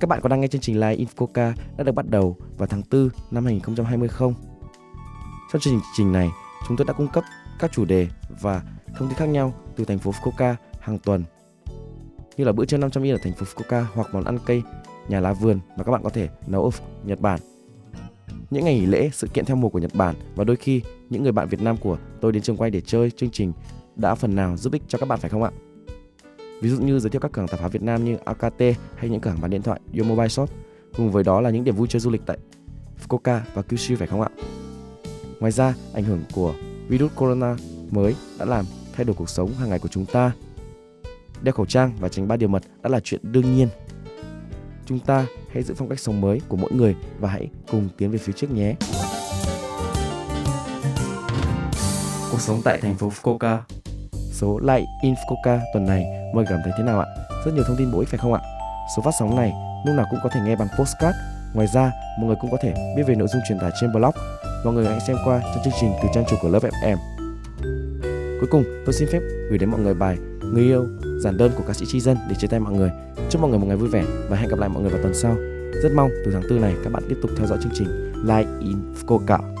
Các bạn có đang nghe chương trình Live Infoca đã được bắt đầu vào tháng 4 năm 2020 không? Trong chương trình này, chúng tôi đã cung cấp các chủ đề và thông tin khác nhau từ thành phố Fukuoka hàng tuần như là bữa trưa 500 yên ở thành phố Fukuoka hoặc món ăn cây nhà lá vườn mà các bạn có thể nấu ở Nhật Bản. Những ngày nghỉ lễ, sự kiện theo mùa của Nhật Bản và đôi khi những người bạn Việt Nam của tôi đến trường quay để chơi chương trình đã phần nào giúp ích cho các bạn phải không ạ? Ví dụ như giới thiệu các cửa hàng tạp hóa Việt Nam như AKT hay những cửa hàng bán điện thoại Yo Mobile Shop. Cùng với đó là những điểm vui chơi du lịch tại Fukuoka và Kyushu phải không ạ? Ngoài ra, ảnh hưởng của virus corona mới đã làm thay đổi cuộc sống hàng ngày của chúng ta. Đeo khẩu trang và tránh ba điều mật đã là chuyện đương nhiên. Chúng ta hãy giữ phong cách sống mới của mỗi người và hãy cùng tiến về phía trước nhé. Cuộc sống tại thành phố Fukuoka. Số Light Infoca tuần này mọi người cảm thấy thế nào ạ? Rất nhiều thông tin bổ ích phải không ạ? Số phát sóng này lúc nào cũng có thể nghe bằng postcard. Ngoài ra, mọi người cũng có thể biết về nội dung truyền tải trên blog. Mọi người hãy xem qua trong chương trình từ trang chủ của Love FM. Cuối cùng, tôi xin phép gửi đến mọi người bài Người yêu, giản đơn của ca sĩ Chi Dân để chia tay mọi người. Chúc mọi người một ngày vui vẻ và hẹn gặp lại mọi người vào tuần sau. Rất mong từ tháng 4 này các bạn tiếp tục theo dõi chương trình Like in Fukuoka.